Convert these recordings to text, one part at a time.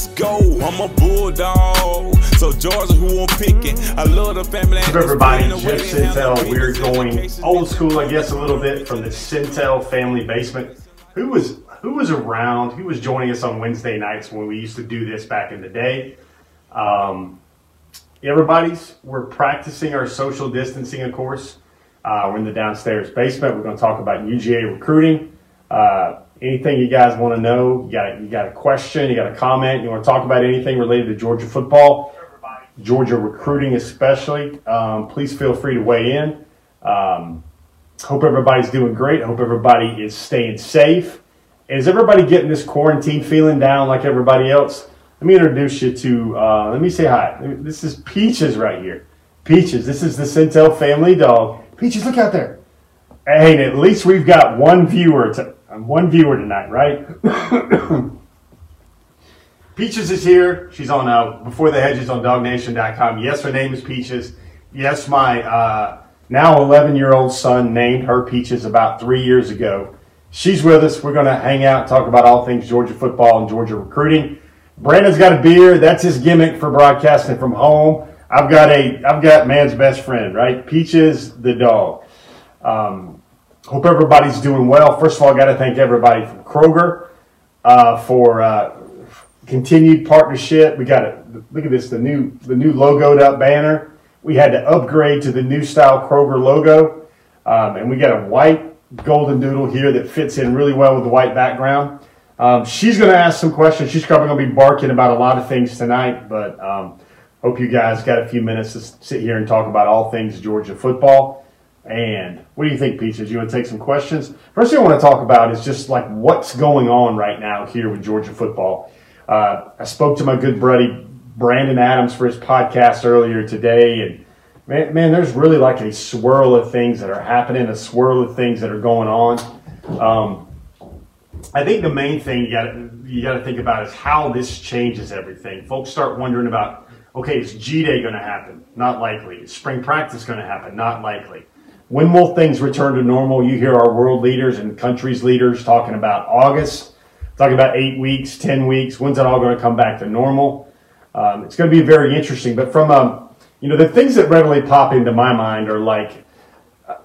let's go. I'm a bulldog. So Georgia, who I'm picking. I love the family. What's up, everybody? Jeff Sentell. We're going old school, I guess, a little bit from the Sentell family basement. Who was who was around? Who was joining us on Wednesday nights when we used to do this back in the day? Um, everybody's we're practicing our social distancing, of course. Uh, we're in the downstairs basement. We're going to talk about UGA recruiting. Uh, anything you guys want to know? You got you got a question? You got a comment? You want to talk about anything related to Georgia football? Georgia recruiting, especially. Um, please feel free to weigh in. Um, hope everybody's doing great. I hope everybody is staying safe. Is everybody getting this quarantine feeling down like everybody else? Let me introduce you to, uh, let me say hi. This is Peaches right here. Peaches, this is the Sentell family dog. Peaches, look out there. Hey, at least we've got one viewer to, one viewer tonight, right? Peaches is here. She's on uh, Before the Hedges on DawgNation.com. Yes, her name is Peaches. Yes, my uh, now 11 year old son named her Peaches about three years ago. She's with us. We're going to hang out, talk about all things Georgia football and Georgia recruiting. Brandon's got a beer. That's his gimmick for broadcasting from home. I've got a, I've got man's best friend, right? Peaches the dog. Um, hope everybody's doing well. First of all, I got to thank everybody from Kroger uh, for uh, continued partnership. We got it. Look at this, the new the new logoed up banner. We had to upgrade to the new style Kroger logo, um, and we got a white golden doodle here that fits in really well with the white background. Um, she's going to ask some questions. She's probably going to be barking about a lot of things tonight, but um, hope you guys got a few minutes to sit here and talk about all things Georgia football. And what do you think, Peaches? You want to take some questions? First thing I want to talk about is just like what's going on right now here with Georgia football. Uh, I spoke to my good buddy Brandon Adams for his podcast earlier today, and man, man, there's really like a swirl of things that are happening, a swirl of things that are going on. Um, I think the main thing you got you got to think about is how this changes everything. Folks start wondering about, okay, is G Day going to happen? Not likely. Is spring practice going to happen? Not likely. When will things return to normal? You hear our world leaders and countries leaders talking about August talking about eight weeks, 10 weeks. When's it all going to come back to normal? Um, it's going to be very interesting. But from, um, you know, the things that readily pop into my mind are like, uh,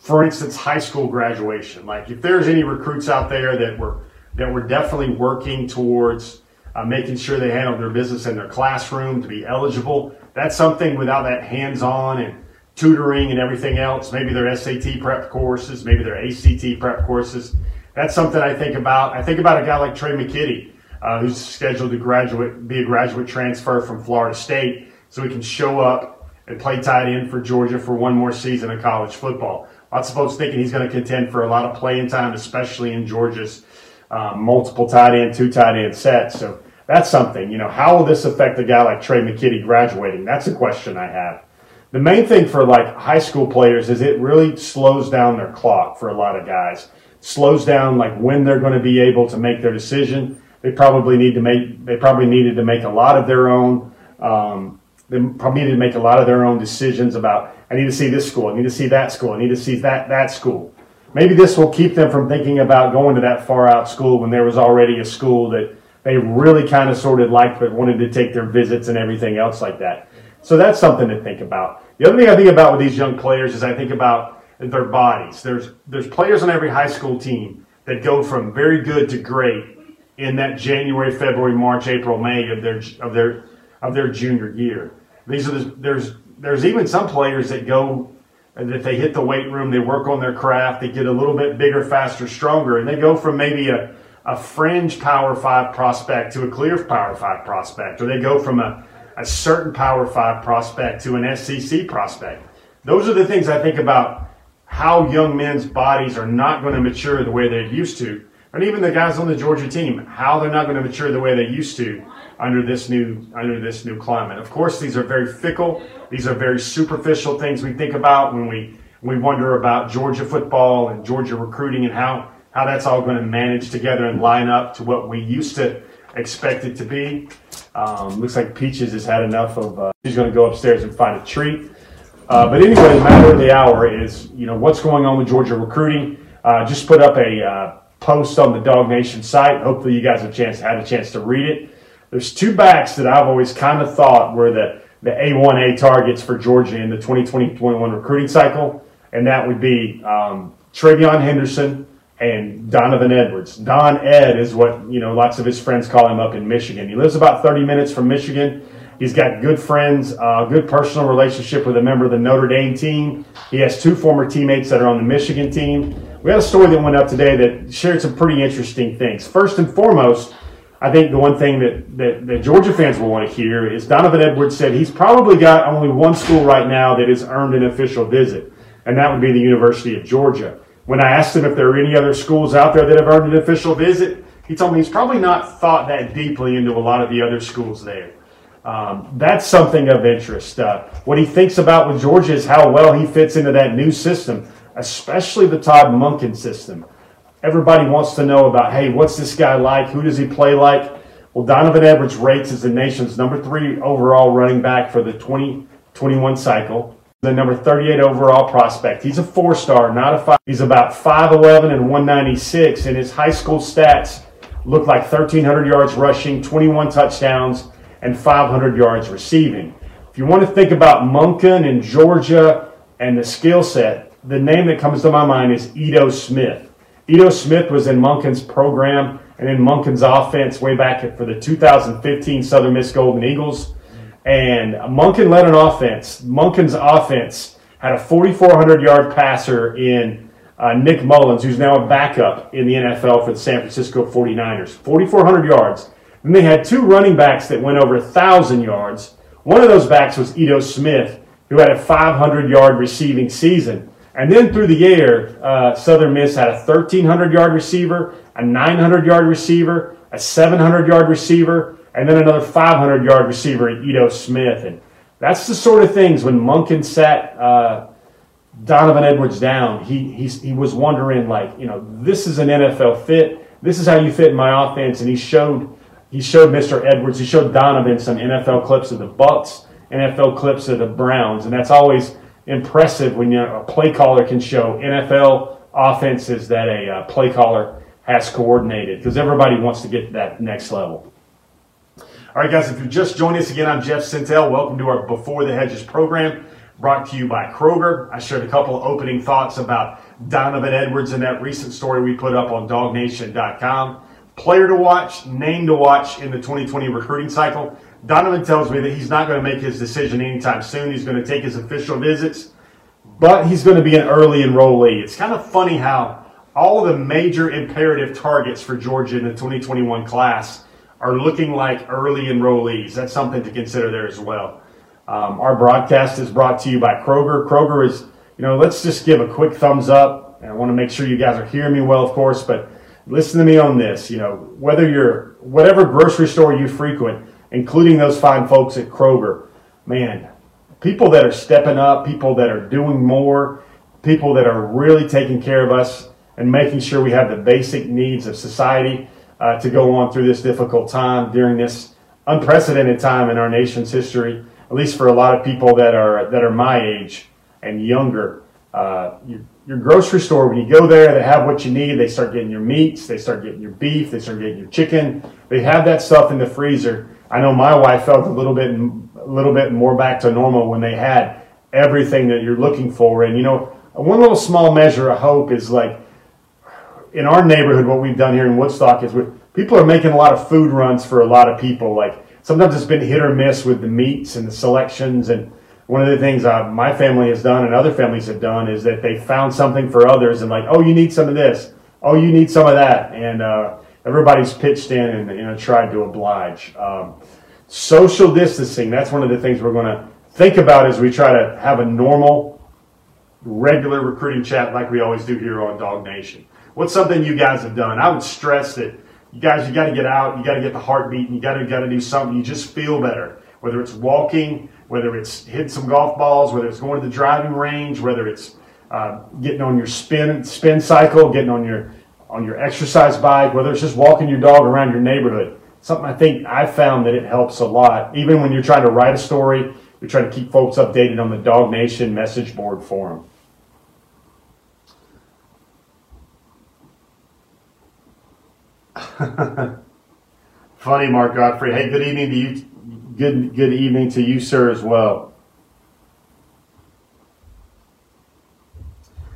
for instance, high school graduation. Like if there's any recruits out there that were, that were definitely working towards uh, making sure they handled their business in their classroom to be eligible, that's something without that hands-on and tutoring and everything else, maybe their SAT prep courses, maybe their ACT prep courses, that's something I think about. I think about a guy like Tre' McKitty, uh, who's scheduled to graduate, be a graduate transfer from Florida State, so he can show up and play tight end for Georgia for one more season of college football. Lots of folks thinking he's going to contend for a lot of playing time, especially in Georgia's uh, multiple tight end, two tight end sets. So that's something. You know, how will this affect a guy like Tre' McKitty graduating? That's a question I have. The main thing for like high school players is it really slows down their clock for a lot of guys slows down like when they're going to be able to make their decision. They probably need to make. They probably needed to make a lot of their own. Um, they probably needed to make a lot of their own decisions about. I need to see this school. I need to see that school. I need to see that that school. Maybe this will keep them from thinking about going to that far out school when there was already a school that they really kind of sort of liked but wanted to take their visits and everything else like that. So that's something to think about. The other thing I think about with these young players is I think about their bodies. There's there's players on every high school team that go from very good to great in that January, February, March, April, May of their of their of their junior year. These are the, there's there's even some players that go that they hit the weight room, they work on their craft, they get a little bit bigger, faster, stronger, and they go from maybe a a fringe Power Five prospect to a clear Power Five prospect, or they go from a, a certain Power Five prospect to an SEC prospect. Those are the things I think about how young men's bodies are not going to mature the way they used to, and even the guys on the Georgia team, how they're not going to mature the way they used to under this new under this new climate. Of course, these are very fickle. These are very superficial things we think about when we we wonder about Georgia football and Georgia recruiting and how how that's all going to manage together and line up to what we used to expect it to be. Um, looks like Peaches has had enough of. Uh, she's going to go upstairs and find a treat. Uh, but anyway, the matter of the hour is, you know, what's going on with Georgia recruiting. Uh, just put up a uh, post on the DawgNation site. Hopefully, you guys have chance had a chance to read it. there's two backs that I've always kind of thought were the, the A1A targets for Georgia in the 2020-21 recruiting cycle, and that would be um, Henderson and Donovan Edwards. Don Ed is what you know lots of his friends call him up in Michigan. He lives about 30 minutes from Michigan. He's got good friends, a uh, good personal relationship with a member of the Notre Dame team. He has two former teammates that are on the Michigan team. We had a story that went up today that shared some pretty interesting things. First and foremost, I think the one thing that, that, that, Georgia fans will want to hear is Donovan Edwards said he's probably got only one school right now that has earned an official visit, and that would be the University of Georgia. When I asked him if there are any other schools out there that have earned an official visit, he told me he's probably not thought that deeply into a lot of the other schools there. Um, that's something of interest. Uh, what he thinks about with Georgia is how well he fits into that new system, especially the Todd Monken system everybody wants to know about, hey, what's this guy like? Who does he play like? Well, Donovan Edwards rates as the nation's number three overall running back for the 2021 cycle. The number 38 overall prospect. He's a four star, not a five. He's about 5'11 and 196, and his high school stats look like 1,300 yards rushing, 21 touchdowns, and 500 yards receiving. If you want to think about Monken and Georgia and the skill set, the name that comes to my mind is Ito Smith. Ito Smith was in Monken's program and in Monken's offense way back for the 2015 Southern Miss Golden Eagles. And Monken led an offense. Monken's offense had a 4,400 yard passer in uh, Nick Mullens, who's now a backup in the NFL for the San Francisco 49ers. 4,400 yards. And they had two running backs that went over 1,000 yards. One of those backs was Ito Smith, who had a 500 yard receiving season. And then through the air, uh, Southern Miss had a 1,300 yard receiver, a 900 yard receiver, a 700 yard receiver, and then another 500 yard receiver at Ito Smith. And that's the sort of things when Monken sat uh, Donovan Edwards down, he, he, he was wondering, like, you know, this is an NFL fit. This is how you fit in my offense. And he showed, he showed Mr. Edwards, he showed Donovan some NFL clips of the Bucks, NFL clips of the Browns. And that's always impressive when you know, a play caller can show NFL offenses that a uh, play caller has coordinated because everybody wants to get to that next level. All right, guys, if you're just joining us again, I'm Jeff Sentell. Welcome to our Before the Hedges program brought to you by Kroger. I shared a couple of opening thoughts about Donovan Edwards in that recent story we put up on dawgnation.com. Player to watch, name to watch in the 2020 recruiting cycle. Donovan tells me that he's not going to make his decision anytime soon. He's going to take his official visits, but he's going to be an early enrollee. It's kind of funny how all of the major imperative targets for Georgia in the 2021 class are looking like early enrollees. That's something to consider there as well. Um, our broadcast is brought to you by Kroger. Kroger is, you know, let's just give a quick thumbs up. And I want to make sure you guys are hearing me well, of course, but listen to me on this. You know, whether you're, whatever grocery store you frequent, including those fine folks at Kroger. Man, people that are stepping up, people that are doing more, people that are really taking care of us and making sure we have the basic needs of society uh, to go on through this difficult time during this unprecedented time in our nation's history. At least for a lot of people that are that are my age and younger, uh, your, your grocery store when you go there, they have what you need. They start getting your meats, they start getting your beef, they start getting your chicken. They have that stuff in the freezer I know my wife felt a little bit, a little bit more back to normal when they had everything that you're looking for. And you know, one little small measure of hope is like in our neighborhood. What we've done here in Woodstock is we people are making a lot of food runs for a lot of people. Like sometimes it's been hit or miss with the meats and the selections. And one of the things uh, my family has done and other families have done is that they found something for others and like, oh, you need some of this. Oh, you need some of that. And uh, everybody's pitched in and tried to oblige. Um, social distancing. That's one of the things we're going to think about as we try to have a normal, regular recruiting chat like we always do here on DawgNation. What's something you guys have done? I would stress that you guys, you got to get out, you got to get the heart beating, you got to got to do something. You just feel better, whether it's walking, whether it's hitting some golf balls, whether it's going to the driving range, whether it's uh, getting on your spin spin cycle, getting on your on your exercise bike, whether it's just walking your dog around your neighborhood. Something I think I've found that it helps a lot. Even when you're trying to write a story, you're trying to keep folks updated on the DawgNation message board forum. Funny, Mark Godfrey. Hey, good evening to you. Good good evening to you, sir, as well.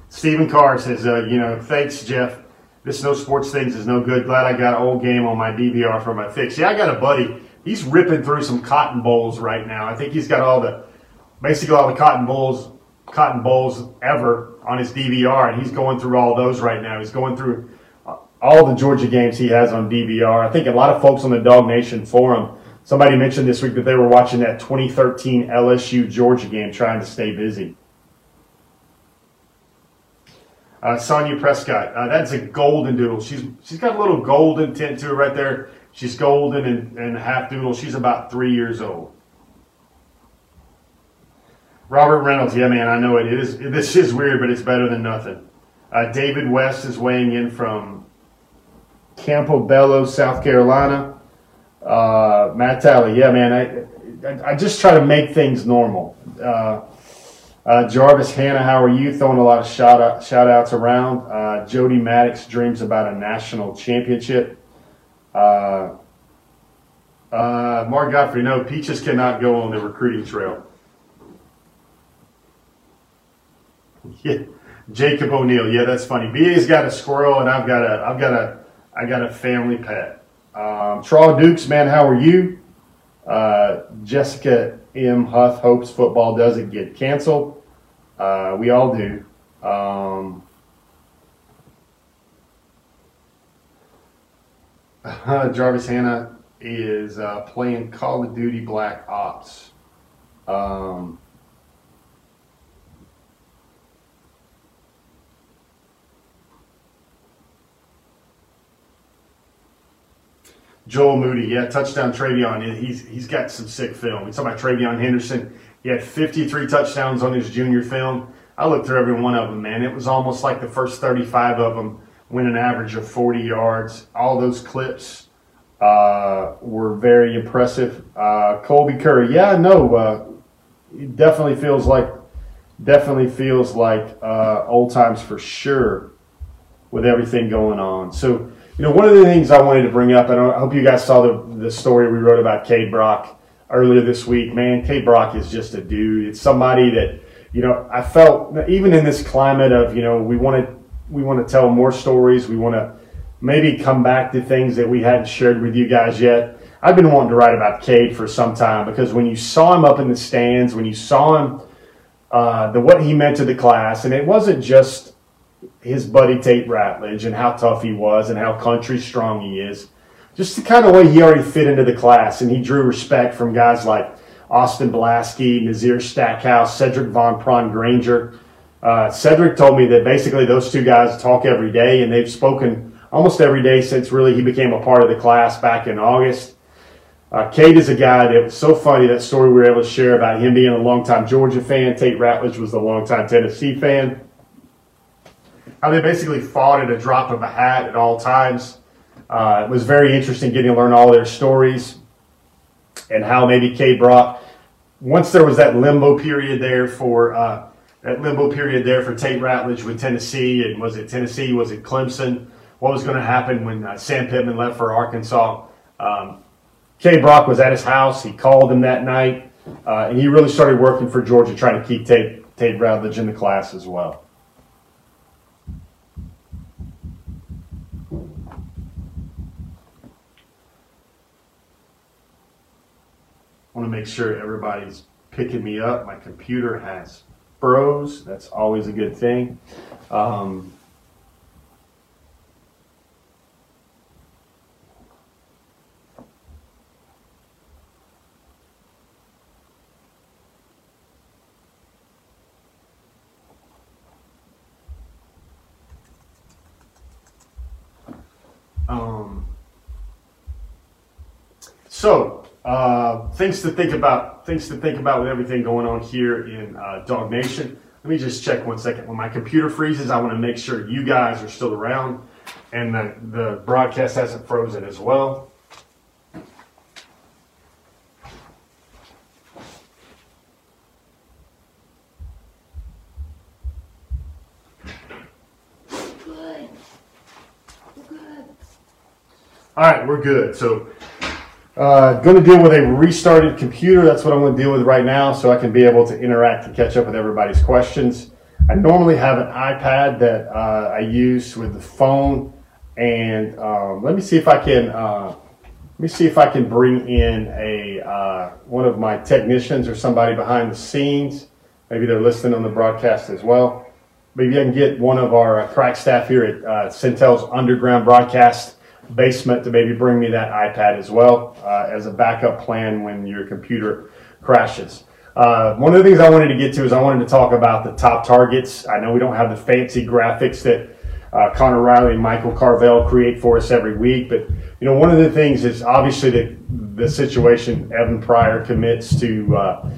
Stephen Carr says, uh, you know, thanks, Jeff. This no sports things is no good. Glad I got old game on my DVR for my fix. Yeah, I got a buddy. He's ripping through some cotton bowls right now. I think he's got all the, basically all the cotton bowls, cotton bowls ever on his DVR, and he's going through all those right now. He's going through all the Georgia games he has on DVR. I think a lot of folks on the DawgNation forum, somebody mentioned this week that they were watching that 2013 LSU Georgia game, trying to stay busy. Uh, Sonia Prescott, uh, that's a golden doodle. She's she's got a little golden tint to her right there. She's golden and, and half doodle. She's about three years old. Robert Reynolds, yeah, man, I know it. It is. This is weird, but it's better than nothing. Uh, David West is weighing in from Campobello, South Carolina. Uh, Matt Talley, yeah, man, I, I, I just try to make things normal. Uh, uh, Jarvis Hannah, how are you? Throwing a lot of shout, out, shout outs around. Uh, Jody Maddox dreams about a national championship. Uh, uh, Mark Godfrey, no, Peaches cannot go on the recruiting trail. Yeah. Jacob O'Neill, yeah, that's funny. BA's got a squirrel, and I've got a, I've got a, I got a family pet. Um, Traw Dukes, man, how are you? Uh, Jessica M. Huth hopes football doesn't get canceled. Uh, we all do. Um, Jarvis Hannah is uh, playing Call of Duty Black Ops. Um, Joel Moody, yeah, touchdown TreVeyon. He's he's got some sick film. We talk about TreVeyon Henderson. He had 53 touchdowns on his junior film. I looked through every one of them, man. It was almost like the first 35 of them went an average of 40 yards. All those clips uh, were very impressive. Uh, Colby Curry, yeah, no, uh, it definitely feels like definitely feels like uh, old times for sure with everything going on. So, you know, one of the things I wanted to bring up, and I hope you guys saw the, the story we wrote about Cade Brock earlier this week. Man, Cade Brock is just a dude. It's somebody that you know I felt even in this climate of you know we want to we want to tell more stories. We want to maybe come back to things that we hadn't shared with you guys yet. I've been wanting to write about Cade for some time because when you saw him up in the stands, when you saw him, uh, the what he meant to the class, and it wasn't just his buddy Tate Ratledge and how tough he was and how country strong he is just the kind of way he already fit into the class, and he drew respect from guys like Austin Blaske, Nazir Stackhouse, Sedrick Van Pran-Granger. Uh, Sedrick told me that basically those two guys talk every day, and they've spoken almost every day since really he became a part of the class back in August. Uh, Cade is a guy that was so funny, that story we were able to share about him being a longtime Georgia fan. Tate Ratledge was a longtime Tennessee fan. How they basically fought at a drop of a hat at all times. Uh, it was very interesting getting to learn all their stories and how maybe Cade Brock, once there was that limbo period there for uh, that limbo period there for Tate Ratledge with Tennessee, and was it Tennessee? Was it Clemson? What was going to happen when uh, Sam Pittman left for Arkansas? Um, Cade Brock was at his house. He called him that night, uh, and he really started working for Georgia, trying to keep Tate, Tate Ratledge in the class as well. Want to make sure everybody's picking me up. My computer has froze. That's always a good thing. Um, um, so uh, things to think about. Things to think about with everything going on here in uh, DawgNation. Let me just check one second. When my computer freezes, I want to make sure you guys are still around and the, the broadcast hasn't frozen as well. Good. Good. All right, we're good. So Uh, going to deal with a restarted computer. That's what I'm going to deal with right now, so I can be able to interact and catch up with everybody's questions. I normally have an iPad that uh, I use with the phone, and um, let me see if I can. Uh, let me see if I can bring in a uh, one of my technicians or somebody behind the scenes. Maybe they're listening on the broadcast as well. Maybe I can get one of our uh, crack staff here at uh, Sentell's underground broadcast basement to maybe bring me that iPad as well uh, as a backup plan when your computer crashes. Uh, one of the things I wanted to get to is I wanted to talk about the top targets. I know we don't have the fancy graphics that uh, Connor Riley and Michael Carvell create for us every week, but you know one of the things is obviously the the situation. Evan Pryor commits to uh,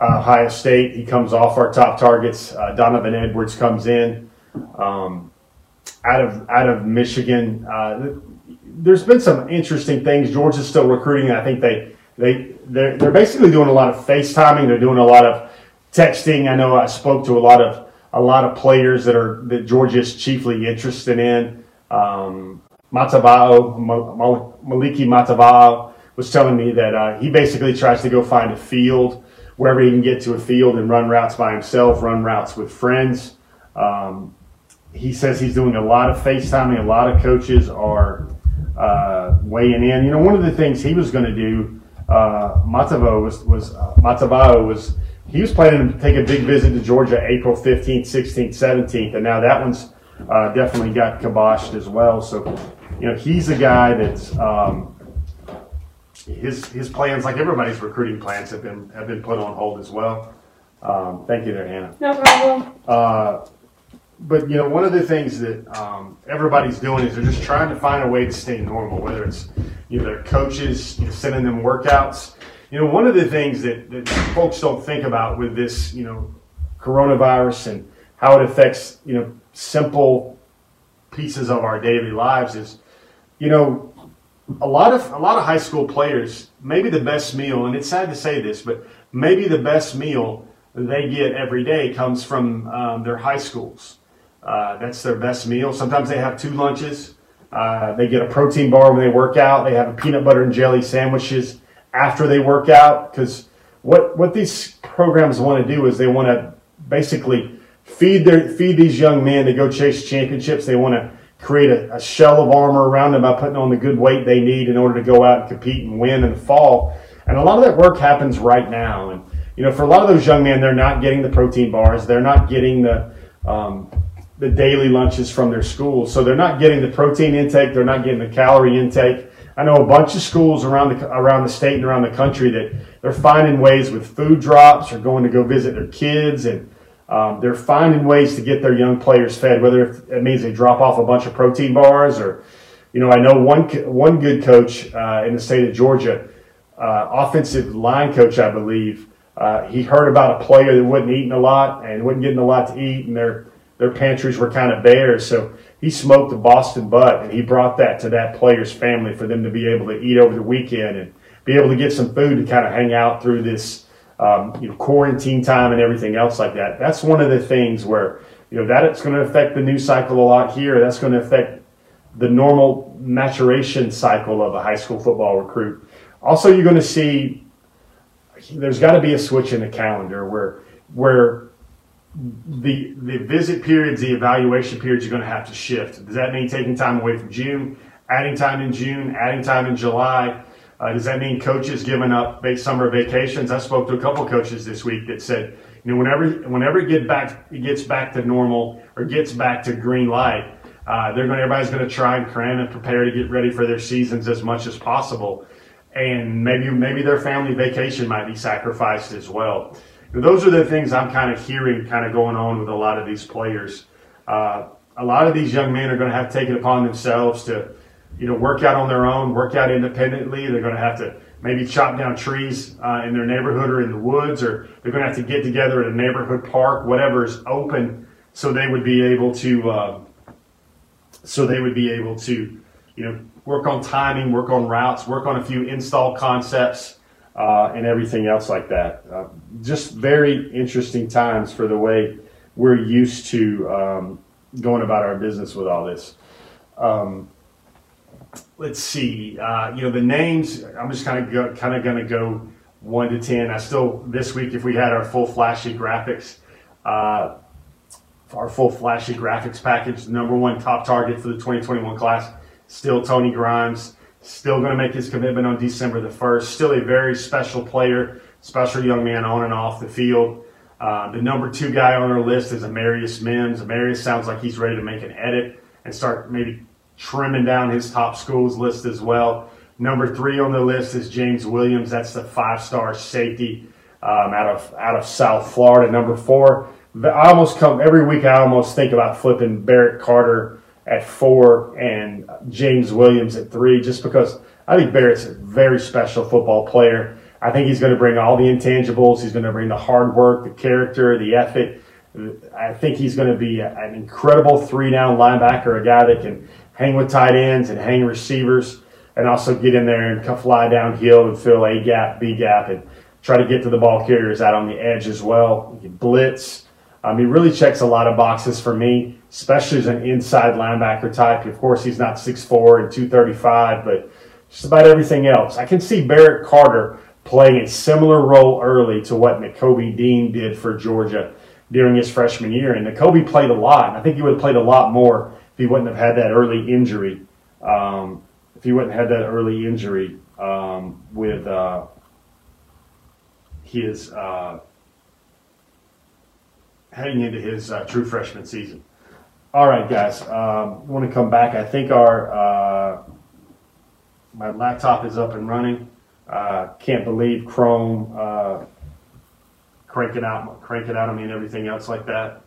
Ohio State. He comes off our top targets. Uh, Donovan Edwards comes in. Um, out of out of Michigan, uh, there's been some interesting things. Georgia's still recruiting. I think they they they're, they're basically doing a lot of FaceTiming. They're doing a lot of texting. I know I spoke to a lot of a lot of players that are that Georgia's chiefly interested in. Um, Matavao, Moliki Matavao was telling me that uh, he basically tries to go find a field wherever he can get to a field and run routes by himself, run routes with friends. Um, he says he's doing a lot of FaceTiming. A lot of coaches are uh, weighing in. You know, one of the things he was going to do, uh, Matavao was was uh, Matavao was he was planning to take a big visit to Georgia April 15th, 16th, 17th, and now that one's uh, definitely got kiboshed as well. So, you know, he's a guy that's um, his his plans, like everybody's recruiting plans, have been have been put on hold as well. Um, thank you there, Hannah. No problem. Uh, but you know, one of the things that um, everybody's doing is they're just trying to find a way to stay normal. Whether it's you know their coaches you know, sending them workouts. You know, one of the things that, that folks don't think about with this, you know, coronavirus and how it affects you know simple pieces of our daily lives is, you know, a lot of a lot of high school players maybe the best meal, and it's sad to say this, but maybe the best meal they get every day comes from um, their high schools. Uh, that's their best meal. Sometimes they have two lunches. Uh, they get a protein bar when they work out. They have a peanut butter and jelly sandwiches after they work out. Because what what these programs want to do is they want to basically feed their feed these young men to go chase championships. They want to create a, a, shell of armor around them by putting on the good weight they need in order to go out and compete and win in the fall. And a lot of that work happens right now. And you know, for a lot of those young men, they're not getting the protein bars. They're not getting the um, the daily lunches from their schools. So they're not getting the protein intake, they're not getting the calorie intake. I know a bunch of schools around the around the state and around the country that they're finding ways with food drops or going to go visit their kids and um, they're finding ways to get their young players fed, whether it means they drop off a bunch of protein bars or, you know, I know one one good coach uh, in the state of Georgia, uh, offensive line coach, I believe, uh, he heard about a player that wasn't eating a lot and wasn't getting a lot to eat, and they're their pantries were kind of bare. So he smoked a Boston butt and he brought that to that player's family for them to be able to eat over the weekend and be able to get some food to kind of hang out through this um, you know quarantine time and everything else like that. That's one of the things where you know that it's going to affect the news cycle a lot here. That's going to affect the normal maturation cycle of a high school football recruit. Also, you're going to see there's got to be a switch in the calendar where where the the visit periods, the evaluation periods, you're going to have to shift. Does that mean taking time away from June, adding time in June, adding time in July? Uh, does that mean coaches giving up big summer vacations? I spoke to a couple coaches this week that said, you know, whenever whenever it get back it gets back to normal or gets back to green light, uh, they're going. Everybody's going to try and cram and prepare to get ready for their seasons as much as possible, and maybe maybe their family vacation might be sacrificed as well those are the things I'm kind of hearing kind of going on with a lot of these players. Uh, a lot of these young men are going to have to take it upon themselves to, you know, work out on their own, work out independently. They're going to have to maybe chop down trees uh, in their neighborhood or in the woods, or they're going to have to get together at a neighborhood park, whatever is open, so they would be able to, uh, so they would be able to, you know, work on timing, work on routes, work on a few install concepts uh, and everything else like that. Uh, just very interesting times for the way we're used to um, going about our business with all this. Um, let's see. Uh, you know, the names. I'm just kind of kind of going to go one to ten. I still this week, if we had our full flashy graphics, uh, our full flashy graphics package, number one top target for the 2021 class, still Tony Grimes. Still going to make his commitment on December the 1st. Still a very special player, special young man on and off the field. Uh, the number two guy on our list is Amarius Mims. Amarius sounds like he's ready to make an edit and start maybe trimming down his top schools list as well. Number three on the list is James Williams. That's the five-star safety um, out of out of South Florida. Number four, I almost come every week. I almost think about flipping Barrett Carter at four and James Williams at three, just because I think Barrett's a very special football player. I think he's going to bring all the intangibles. He's going to bring the hard work, the character, the ethic. I think he's going to be an incredible three down linebacker, a guy that can hang with tight ends and hang receivers, and also get in there and fly downhill and fill A gap, B gap, and try to get to the ball carriers out on the edge as well. He Blitz. Um, he really checks a lot of boxes for me, especially as an inside linebacker type. Of course, he's not 6'4 and 235, but just about everything else. I can see Barrett Carter playing a similar role early to what Nakobe Dean did for Georgia during his freshman year. And Nakobe played a lot. I think he would have played a lot more if he wouldn't have had that early injury. Um, if he wouldn't have had that early injury um, with uh, his uh, heading into his uh, true freshman season. All right, guys, um, want to come back. I think our uh, my laptop is up and running. Uh, can't believe Chrome uh, cranking out, cranking out on me, and everything else like that.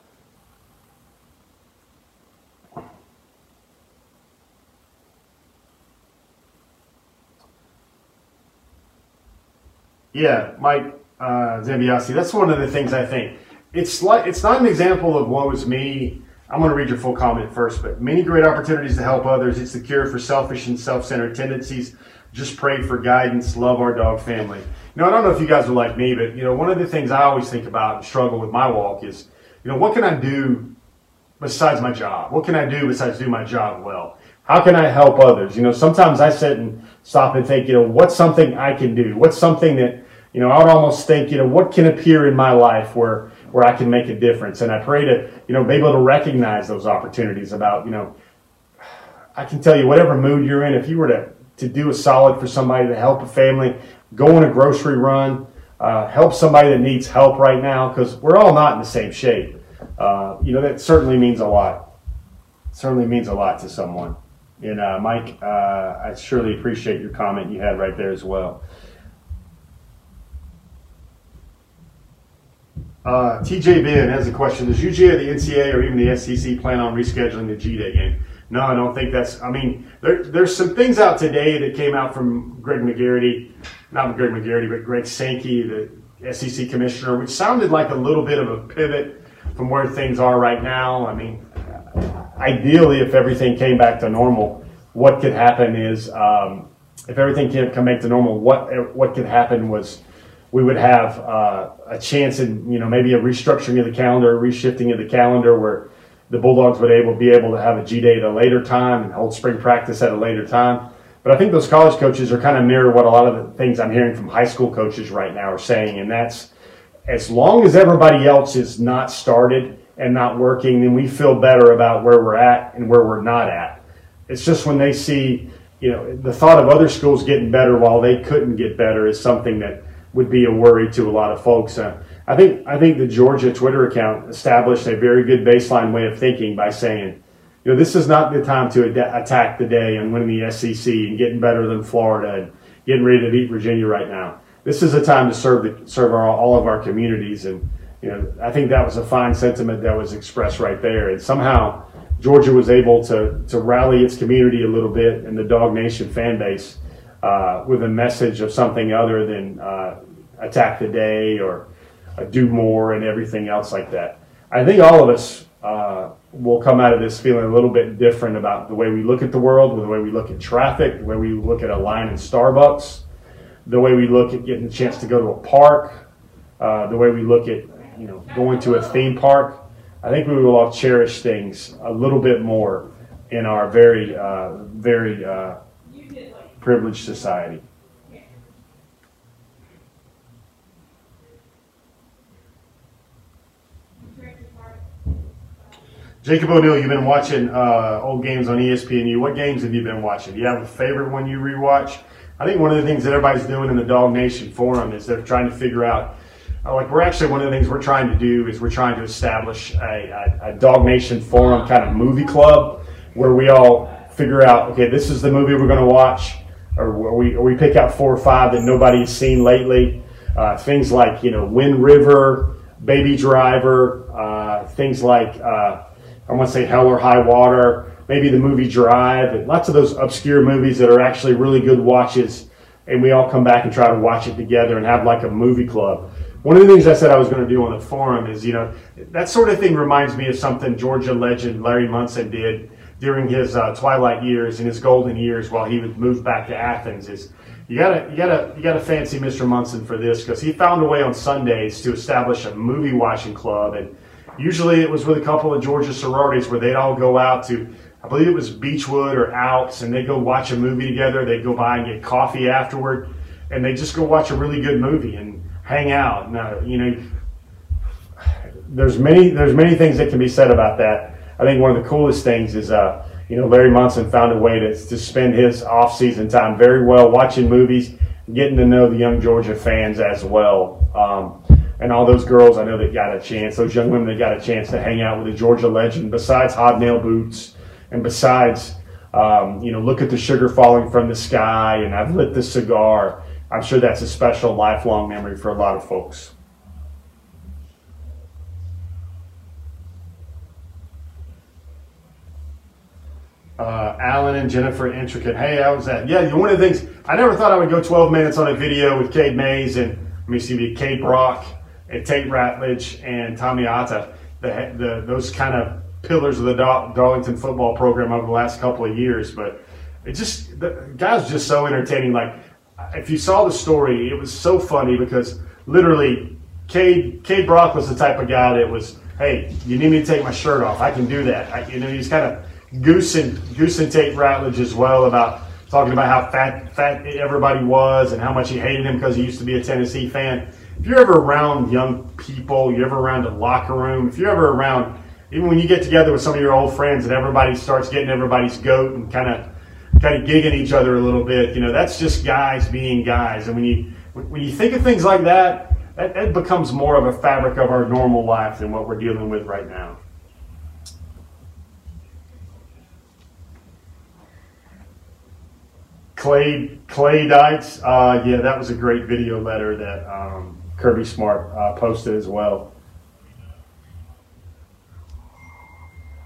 Yeah, Mike uh, Zambiasi. That's one of the things I think. It's like it's not an example of what was me. I'm going to read your full comment first, but many great opportunities to help others. It's the cure for selfish and self-centered tendencies. Just pray for guidance. Love our dog family. You know, I don't know if you guys are like me, but you know, one of the things I always think about and struggle with my walk is, you know, what can I do besides my job? What can I do besides do my job well? How can I help others? You know, sometimes I sit and stop and think, you know, what's something I can do? What's something that you know, I would almost think, you know, what can appear in my life where where I can make a difference? And I pray to, you know, be able to recognize those opportunities about, you know, I can tell you whatever mood you're in, if you were to, to do a solid for somebody to help a family, go on a grocery run, uh, help somebody that needs help right now, because we're all not in the same shape. Uh, you know, that certainly means a lot. Certainly means a lot to someone. And uh, Mike, uh, I surely appreciate your comment you had right there as well. Uh, TJ Ben has a question. Does UGA, the NCAA, or even the SEC plan on rescheduling the G Day game? No, I don't think that's. I mean, there, there's some things out today that came out from Greg McGarity, not Greg McGarity, but Greg Sankey, the SEC commissioner, which sounded like a little bit of a pivot from where things are right now. I mean, ideally, if everything came back to normal, what could happen is um, if everything can come back to normal, what what could happen was we would have uh, a chance in you know maybe a restructuring of the calendar, a reshifting of the calendar where the Bulldogs would able be able to have a G day at a later time and hold spring practice at a later time. But I think those college coaches are kind of mirror what a lot of the things I'm hearing from high school coaches right now are saying, and that's as long as everybody else is not started and not working, then we feel better about where we're at and where we're not at. It's just when they see, you know, the thought of other schools getting better while they couldn't get better is something that would be a worry to a lot of folks. Uh, I think I think the Georgia Twitter account established a very good baseline way of thinking by saying, you know, this is not the time to ad- attack the day and winning the SEC and getting better than Florida and getting ready to beat Virginia right now. This is a time to serve the, serve our, all of our communities, and you know, I think that was a fine sentiment that was expressed right there. And somehow Georgia was able to to rally its community a little bit and the DawgNation fan base uh, with a message of something other than uh, attack the day or uh, do more and everything else like that. I think all of us uh, will come out of this feeling a little bit different about the way we look at the world, the way we look at traffic, the way we look at a line in Starbucks, the way we look at getting a chance to go to a park, uh, the way we look at you know going to a theme park. I think we will all cherish things a little bit more in our very, uh, very uh, privileged society. Jacob O'Neill, you've been watching uh, old games on ESPNU. What games have you been watching? Do you have a favorite one you rewatch? I think one of the things that everybody's doing in the DawgNation forum is they're trying to figure out, uh, like we're actually one of the things we're trying to do is we're trying to establish a, a, a DawgNation forum kind of movie club where we all figure out, okay, this is the movie we're going to watch, or we or we pick out four or five that nobody's seen lately. Uh, things like you know Wind River, Baby Driver, uh, things like uh, I want to say Hell or High Water, maybe the movie Drive, and lots of those obscure movies that are actually really good watches. And we all come back and try to watch it together and have like a movie club. One of the things I said I was going to do on the forum is, you know, that sort of thing reminds me of something Georgia legend Larry Munson did during his uh, twilight years and his golden years while he would move back to Athens. Is you gotta you gotta you gotta fancy Mr. Munson for this because he found a way on Sundays to establish a movie watching club and Usually it was with a couple of Georgia sororities where they'd all go out to, I believe it was Beechwood or Alps, and they'd go watch a movie together. They'd go by and get coffee afterward, and they just go watch a really good movie and hang out. Now, you know, there's many there's many things that can be said about that. I think one of the coolest things is, uh, you know, Larry Munson found a way to, to spend his off season time very well watching movies, getting to know the young Georgia fans as well. Um, and all those girls I know that got a chance, those young women that got a chance to hang out with a Georgia legend, besides hobnail boots and besides, um, you know, look at the sugar falling from the sky and I've lit this cigar. I'm sure that's a special lifelong memory for a lot of folks. Uh, Alan and Jennifer Intricate. Hey, how was that? Yeah, one of the things I never thought I would go 12 minutes on a video with Cade Mays and let me see, Cade Brock and Tate Ratledge and Tommy Atta, the, the, those kind of pillars of the Darlington football program over the last couple of years. But it just, the guy's just so entertaining. Like, if you saw the story, it was so funny because literally, Cade, Cade Brock was the type of guy that was, hey, you need me to take my shirt off. I can do that. I, you know, he's kind of goosing, goosing Tate Ratledge as well about talking about how fat, fat everybody was and how much he hated him because he used to be a Tennessee fan if you're ever around young people, you're ever around a locker room, if you're ever around, even when you get together with some of your old friends and everybody starts getting everybody's goat and kind of kind of gigging each other a little bit, you know, that's just guys being guys. And when you when you think of things like that, that, that becomes more of a fabric of our normal life than what we're dealing with right now. Clay Clay Dykes, uh, yeah, that was a great video letter that um, Kirby Smart uh, posted as well.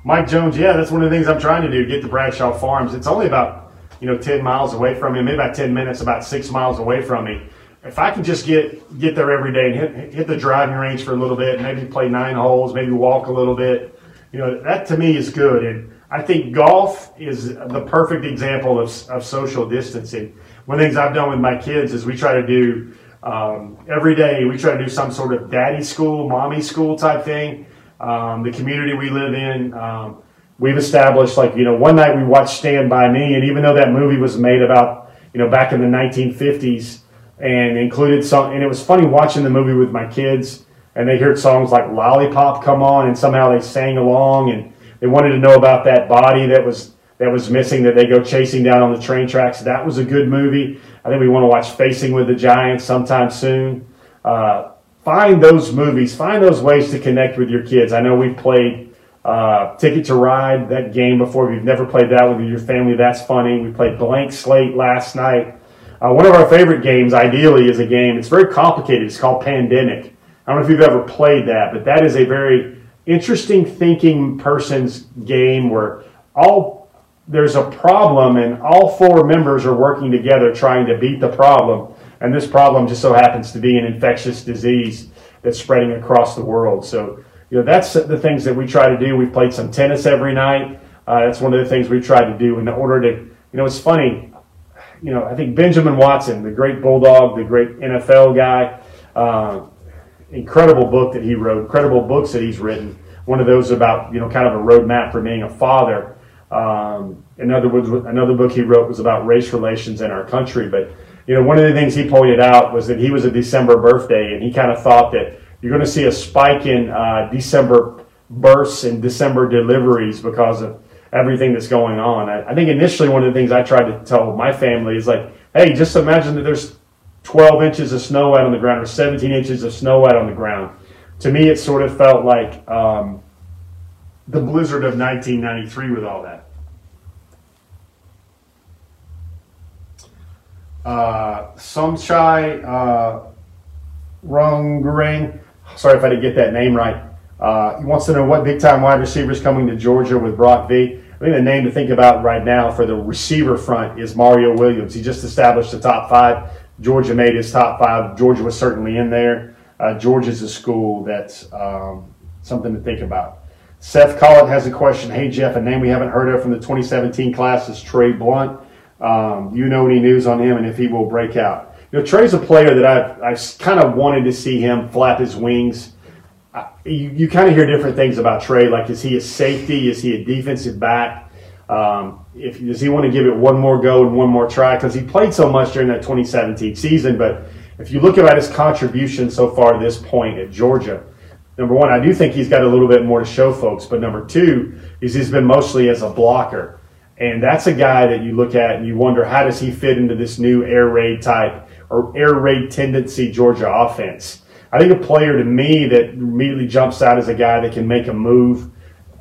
Mike Jones, yeah, that's one of the things I'm trying to do, get to Bradshaw Farms. It's only about, you know, 10 miles away from me, maybe about 10 minutes, about six miles away from me. If I can just get get there every day and hit, hit the driving range for a little bit, maybe play nine holes, maybe walk a little bit, you know, that to me is good. And I think golf is the perfect example of, of social distancing. One of the things I've done with my kids is we try to do um, every day we try to do some sort of daddy school, mommy school type thing. Um, the community we live in, um, we've established like you know one night we watched Stand by Me, and even though that movie was made about you know back in the 1950s and included some, and it was funny watching the movie with my kids, and they heard songs like Lollipop come on, and somehow they sang along, and they wanted to know about that body that was that was missing that they go chasing down on the train tracks. That was a good movie. I think we want to watch Facing with the Giants sometime soon. Uh, find those movies, find those ways to connect with your kids. I know we've played uh, Ticket to Ride, that game before. If you've never played that with your family, that's funny. We played Blank Slate last night. Uh, one of our favorite games, ideally, is a game. It's very complicated. It's called Pandemic. I don't know if you've ever played that, but that is a very interesting thinking person's game where all there's a problem and all four members are working together trying to beat the problem. And this problem just so happens to be an infectious disease that's spreading across the world. So, you know, that's the things that we try to do. We've played some tennis every night. Uh, that's one of the things we try to do in order to, you know, it's funny. You know, I think Benjamin Watson, the great Bulldog, the great NFL guy, uh, incredible book that he wrote, incredible books that he's written. One of those about, you know, kind of a roadmap for being a father Um, another another book he wrote was about race relations in our country. But you know, one of the things he pointed out was that he was a December birthday, and he kind of thought that you're going to see a spike in uh, December births and December deliveries because of everything that's going on. I, I think initially one of the things I tried to tell my family is like, hey, just imagine that there's 12 inches of snow out on the ground or 17 inches of snow out on the ground. To me, it sort of felt like um, the blizzard of 1993 with all that. Uh, Somchai uh, Rungering, sorry if I didn't get that name right. Uh, he wants to know what big time wide receivers coming to Georgia with Brock V. I think the name to think about right now for the receiver front is Mario Williams. He just established the top five. Georgia made his top five. Georgia was certainly in there. Uh, Georgia's a school that's um, something to think about. Seth Collett has a question. Hey, Jeff, a name we haven't heard of from the 2017 class is Trey Blount. Um, you know any news on him and if he will break out? You know, Trey's a player that I've, I've kind of wanted to see him flap his wings. you, you kind of hear different things about Trey. Like, is he a safety? Is he a defensive back? Um, if does he want to give it one more go and one more try? Because he played so much during that 2017 season. But if you look at his contribution so far this point at Georgia, number one, I do think he's got a little bit more to show folks. But number two is he's been mostly as a blocker. And that's a guy that you look at and you wonder how does he fit into this new air raid type or air raid tendency Georgia offense. I think a player to me that immediately jumps out as a guy that can make a move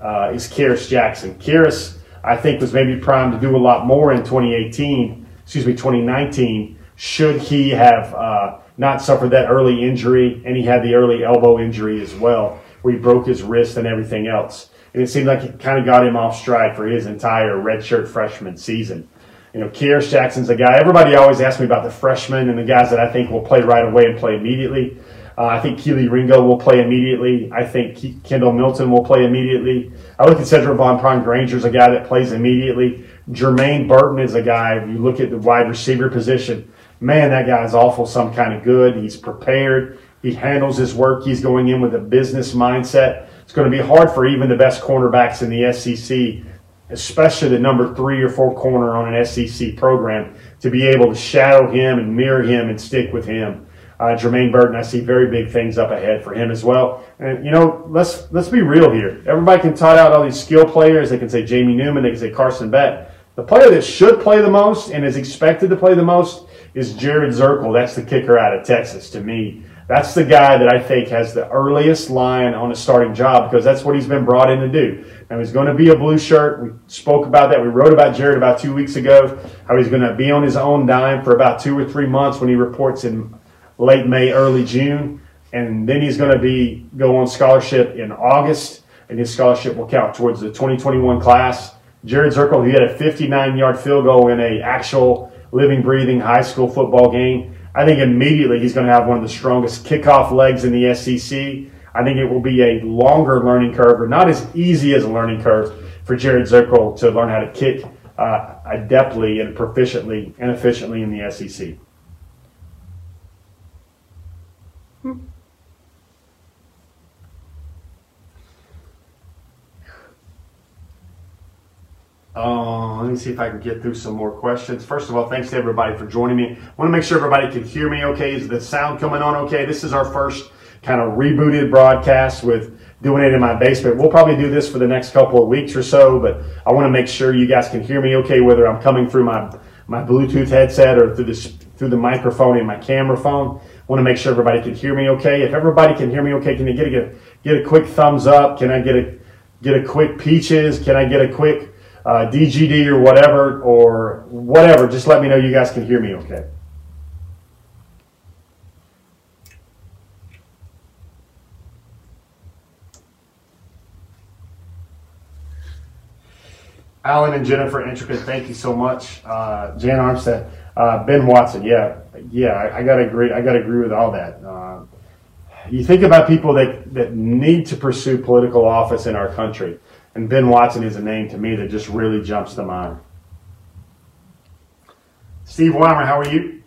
uh, is Kearis Jackson. Kearis, I think, was maybe primed to do a lot more in 2018, excuse me, 2019, should he have uh, not suffered that early injury, and he had the early elbow injury as well, where he broke his wrist and everything else. And it seemed like it kind of got him off stride for his entire redshirt freshman season. You know, Kearis Jackson's a guy. Everybody always asks me about the freshmen and the guys that I think will play right away and play immediately. Uh, I think Kelee Ringo will play immediately. I think Kendall Milton will play immediately. I look at Sedrick Pran-Granger as a guy that plays immediately. Jermaine Burton is a guy, you look at the wide receiver position, man, that guy is awful some kind of good. He's prepared. He handles his work. He's going in with a business mindset. It's going to be hard for even the best cornerbacks in the SEC, especially the number three or four corner on an SEC program, to be able to shadow him and mirror him and stick with him. Uh, Jermaine Burton, I see very big things up ahead for him as well. And you know, let's let's be real here. Everybody can tot out all these skill players. They can say Jamie Newman. They can say Carson Beck. The player that should play the most and is expected to play the most is Jared Zirkel. That's the kicker out of Texas to me. That's the guy that I think has the earliest line on a starting job because that's what he's been brought in to do. Now he's going to be a blue shirt. We spoke about that. We wrote about Jared about two weeks ago, how he's going to be on his own dime for about two or three months when he reports in late May, early June, and then he's going to be go on scholarship in August, and his scholarship will count towards the 2021 class. Jared Zirkel, he had a 59-yard field goal in a actual living, breathing high school football game. I think immediately he's going to have one of the strongest kickoff legs in the SEC. I think it will be a longer learning curve, or not as easy as a learning curve for Jared Zirkel to learn how to kick uh, adeptly and proficiently and efficiently in the SEC. Uh, let me see if I can get through some more questions. First of all, thanks to everybody for joining me. I want to make sure everybody can hear me okay. Is the sound coming on okay? This is our first kind of rebooted broadcast with doing it in my basement. We'll probably do this for the next couple of weeks or so, but I want to make sure you guys can hear me okay, whether I'm coming through my, my Bluetooth headset or through this through the microphone in my camera phone. Want to make sure everybody can hear me okay. If everybody can hear me okay, can you get a get a quick thumbs up? Can I get a get a quick peaches? Can I get a quick uh, DGD or whatever, or whatever, just let me know you guys can hear me okay. Alan and Jennifer Intricate, thank you so much. Uh, Jan Armstead, uh, Ben Watson, yeah, yeah, I, I, gotta agree. I gotta agree with all that. Uh, you think about people that that need to pursue political office in our country. And Ben Watson is a name to me that just really jumps to mind. Steve Weimer, how are you?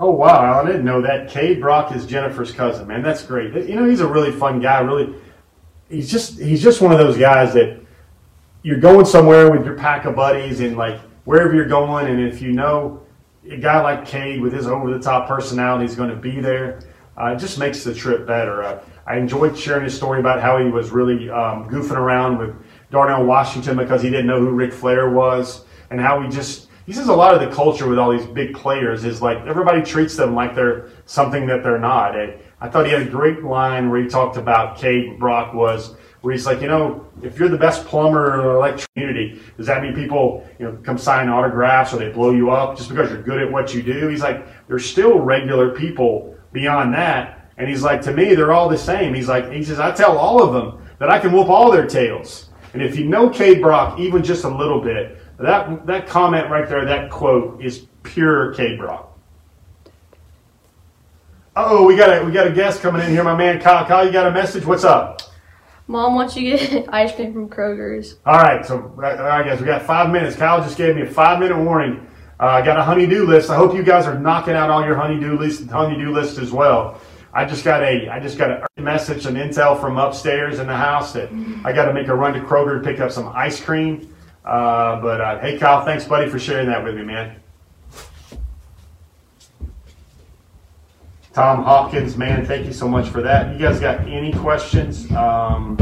Oh wow, I didn't know that. Cade Brock is Jennifer's cousin, man. That's great. You know, he's a really fun guy. Really, he's just he's just one of those guys that you're going somewhere with your pack of buddies and like wherever you're going, and if you know a guy like Cade with his over the top personality is going to be there, uh, it just makes the trip better. Uh, I enjoyed sharing his story about how he was really um, goofing around with Darnell Washington because he didn't know who Ric Flair was, and how he just he says a lot of the culture with all these big players is like everybody treats them like they're something that they're not. I, I thought he had a great line where he talked about Cade Brock was where he's like, you know, if you're the best plumber in the community, does that mean people, you know, come sign autographs or they blow you up just because you're good at what you do? He's like, there's still regular people beyond that. And he's like, to me, they're all the same. He's like, he says, I tell all of them that I can whoop all their tails. And if you know Cade Brock even just a little bit, that that comment right there, that quote is pure Cade Brock. Oh, we got a we got a guest coming in here, my man Kyle. Kyle, you got a message? What's up? Mom wants you get ice cream from Kroger's. All right, so all right, guys, we got five minutes. Kyle just gave me a five minute warning. Uh, I got a honeydew list. I hope you guys are knocking out all your honeydew list, honeydew list as well. I just got a I just got a message, an intel from upstairs in the house that I got to make a run to Kroger to pick up some ice cream. Uh, but uh, hey, Kyle, thanks, buddy, for sharing that with me, man. Tom Hopkins, man, thank you so much for that. You guys got any questions? Um,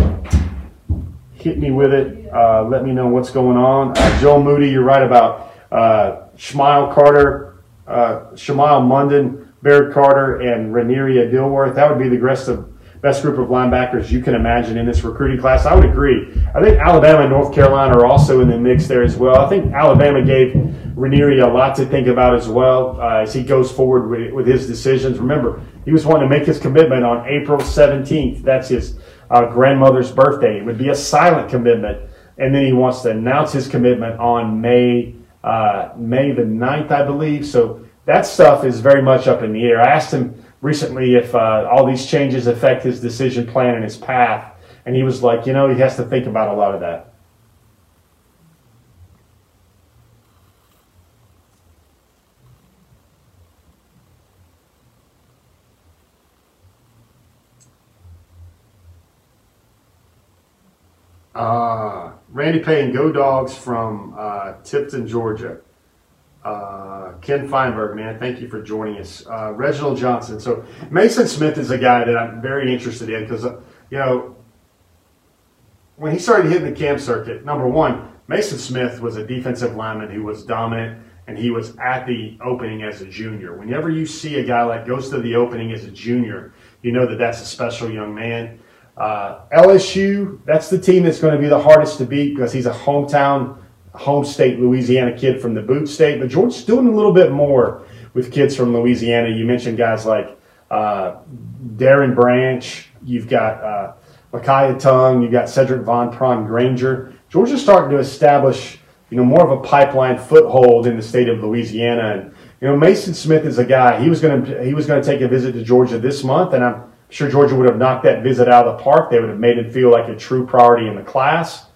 hit me with it. Uh, let me know what's going on. Uh, Moody, you're right about uh, Smael Carter, uh, Mondon, Barrett Carter, and Raneiria Dillworth. That would be the rest of best group of linebackers you can imagine in this recruiting class. I would agree. I think Alabama and North Carolina are also in the mix there as well. I think Alabama gave Raneiria a lot to think about as well uh, as he goes forward with, with, his decisions. Remember, he was wanting to make his commitment on April 17th. That's his uh, grandmother's birthday. It would be a silent commitment. And then he wants to announce his commitment on May uh, May the 9th, I believe. So that stuff is very much up in the air. I asked him recently if uh, all these changes affect his decision plan and his path. And he was like, you know, he has to think about a lot of that. Uh, Randy Payne, Go Dogs from uh, Tifton, Georgia. Uh, Ken Feinberg, man, thank you for joining us. Uh, Reginald Johnson. So Mason Smith is a guy that I'm very interested in because, uh, you know, when he started hitting the camp circuit, number one, Mason Smith was a defensive lineman who was dominant and he was at the opening as a junior. Whenever you see a guy like goes to the opening as a junior, you know that that's a special young man. Uh, LSU, that's the team that's going to be the hardest to beat because he's a hometown home state Louisiana kid from the boot state, but Georgia's doing a little bit more with kids from Louisiana. You mentioned guys like uh, Darren Branch, you've got uh, Makiya Tongue, you've got Sedrick Van Pran-Granger. Georgia's starting to establish, you know, more of a pipeline foothold in the state of Louisiana. And you know, Mason Smith is a guy. He was going to he was going to take a visit to Georgia this month, and I'm sure Georgia would have knocked that visit out of the park. They would have made it feel like a true priority in the class.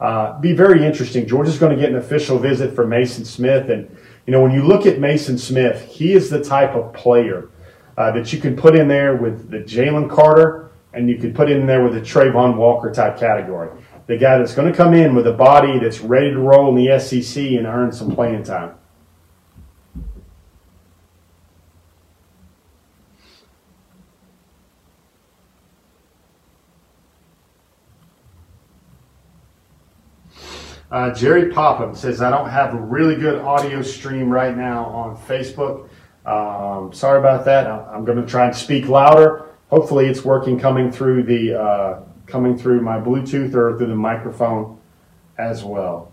Uh, be very interesting. Georgia's going to get an official visit from Mason Smith. And, you know, when you look at Mason Smith, he is the type of player uh, that you can put in there with the Jalen Carter and you can put in there with the Travon Walker type category. The guy that's going to come in with a body that's ready to roll in the SEC and earn some playing time. Uh, Jerry Popham says, I don't have a really good audio stream right now on Facebook. Um, sorry about that. I'm going to try and speak louder. Hopefully, it's working coming through the uh, coming through my Bluetooth or through the microphone as well.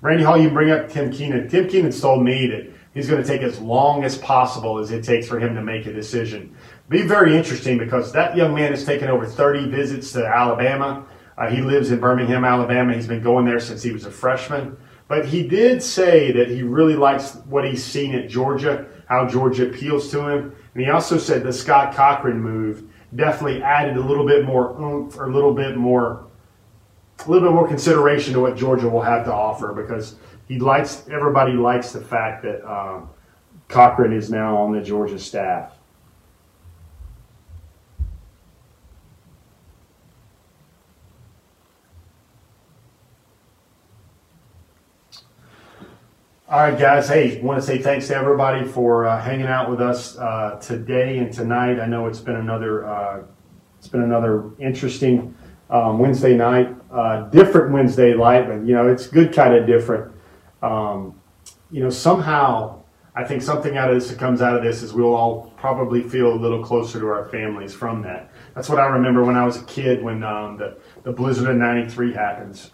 Randy Hall, you bring up Tim Keenan. Tim Keenan's told me that he's going to take as long as possible as it takes for him to make a decision. Be very interesting because that young man has taken over 30 visits to Alabama. Uh, he lives in Birmingham, Alabama. He's been going there since he was a freshman. But he did say that he really likes what he's seen at Georgia, how Georgia appeals to him. And he also said the Scott Cochran move definitely added a little bit more oomph or a little bit more a little bit more consideration to what Georgia will have to offer because he likes everybody likes the fact that uh, Cochran is now on the Georgia staff. All right, guys. Hey, want to say thanks to everybody for uh, hanging out with us uh, today and tonight. I know it's been another uh, it's been another interesting um, Wednesday night, uh, different Wednesday night, but you know it's good kind of different. Um, you know, somehow I think something out of this that comes out of this is we'll all probably feel a little closer to our families from that. That's what I remember when I was a kid when um, the the blizzard of '93 happens.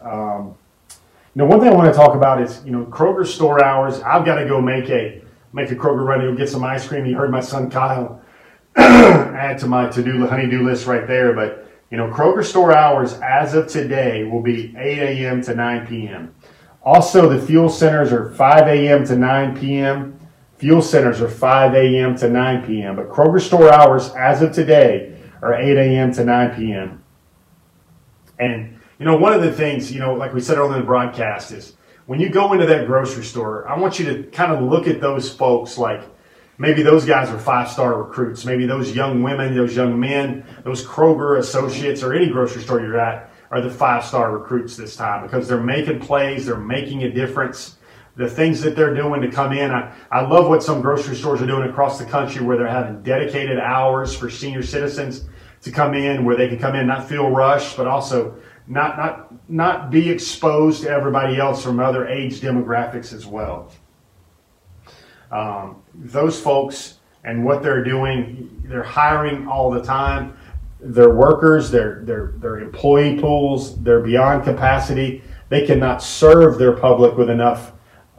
Know, one thing I want to talk about is, you know, Kroger store hours. I've got to go make a make a Kroger run to go get some ice cream. You heard my son Kyle add to my to-do honey-do list right there. But you know, Kroger store hours as of today will be 8 a.m. to 9 p.m. Also, the fuel centers are 5 a.m. to 9 p.m. Fuel centers are 5 a.m. to 9 p.m. But Kroger store hours as of today are 8 a.m. to 9 p.m. And you know, one of the things, you know, like we said earlier in the broadcast is when you go into that grocery store, I want you to kind of look at those folks like maybe those guys are five star recruits. Maybe those young women, those young men, those Kroger associates or any grocery store you're at are the five star recruits this time because they're making plays, they're making a difference. The things that they're doing to come in, I, I love what some grocery stores are doing across the country where they're having dedicated hours for senior citizens to come in, where they can come in, and not feel rushed, but also not not not be exposed to everybody else from other age demographics as well. Um, those folks and what they're doing, they're hiring all the time. Their workers, their their their employee pools, they're beyond capacity. They cannot serve their public with enough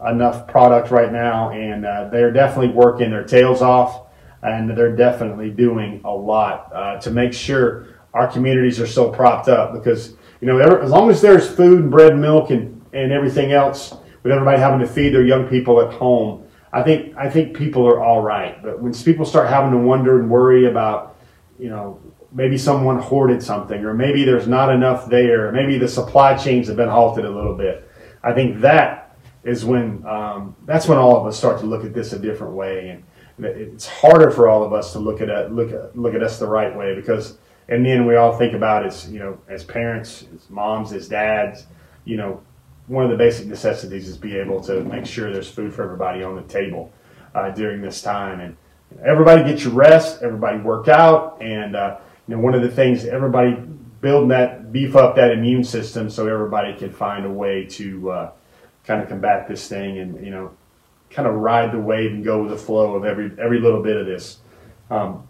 enough product right now, and uh, they're definitely working their tails off, and they're definitely doing a lot uh, to make sure our communities are so propped up because you know, as long as there's food and bread milk and, and everything else, with everybody having to feed their young people at home, I think I think people are all right. But when people start having to wonder and worry about, you know, maybe someone hoarded something, or maybe there's not enough there, maybe the supply chains have been halted a little bit. I think that is when um, that's when all of us start to look at this a different way, and it's harder for all of us to look at look at look at us the right way because and then we all think about as you know as parents as moms as dads you know one of the basic necessities is be able to make sure there's food for everybody on the table uh, during this time. And everybody get your rest everybody work out and uh, you know one of the things everybody build that beef up that immune system so everybody can find a way to uh, kind of combat this thing and you know kind of ride the wave and go with the flow of every every little bit of this. Um,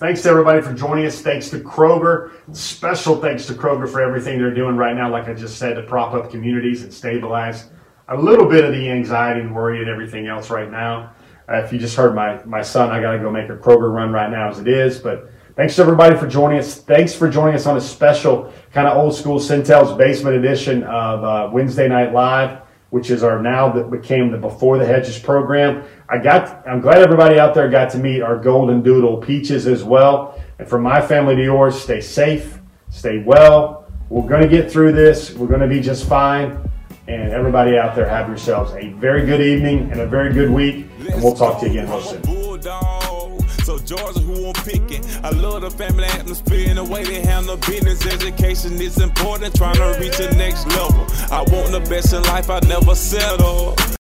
Thanks to everybody for joining us. Thanks to Kroger. Special thanks to Kroger for everything they're doing right now, like I just said, to prop up communities and stabilize a little bit of the anxiety and worry and everything else right now. Uh, if you just heard my, my son, I got to go make a Kroger run right now as it is. But thanks to everybody for joining us. Thanks for joining us on a special kind of old school Sentell's Basement edition of uh, Wednesday Night Live which is our now that became the Before the Hedges program. I got, I'm glad everybody out there got to meet our golden doodle peaches as well. And from my family to yours, stay safe, stay well. We're going to get through this. We're going to be just fine. And everybody out there, have yourselves a very good evening and a very good week. And we'll talk to you again real soon. Who I'm picking. I love the family atmosphere and the way they handle business. Education is important, trying to reach the next level. I want the best in life, I never settle.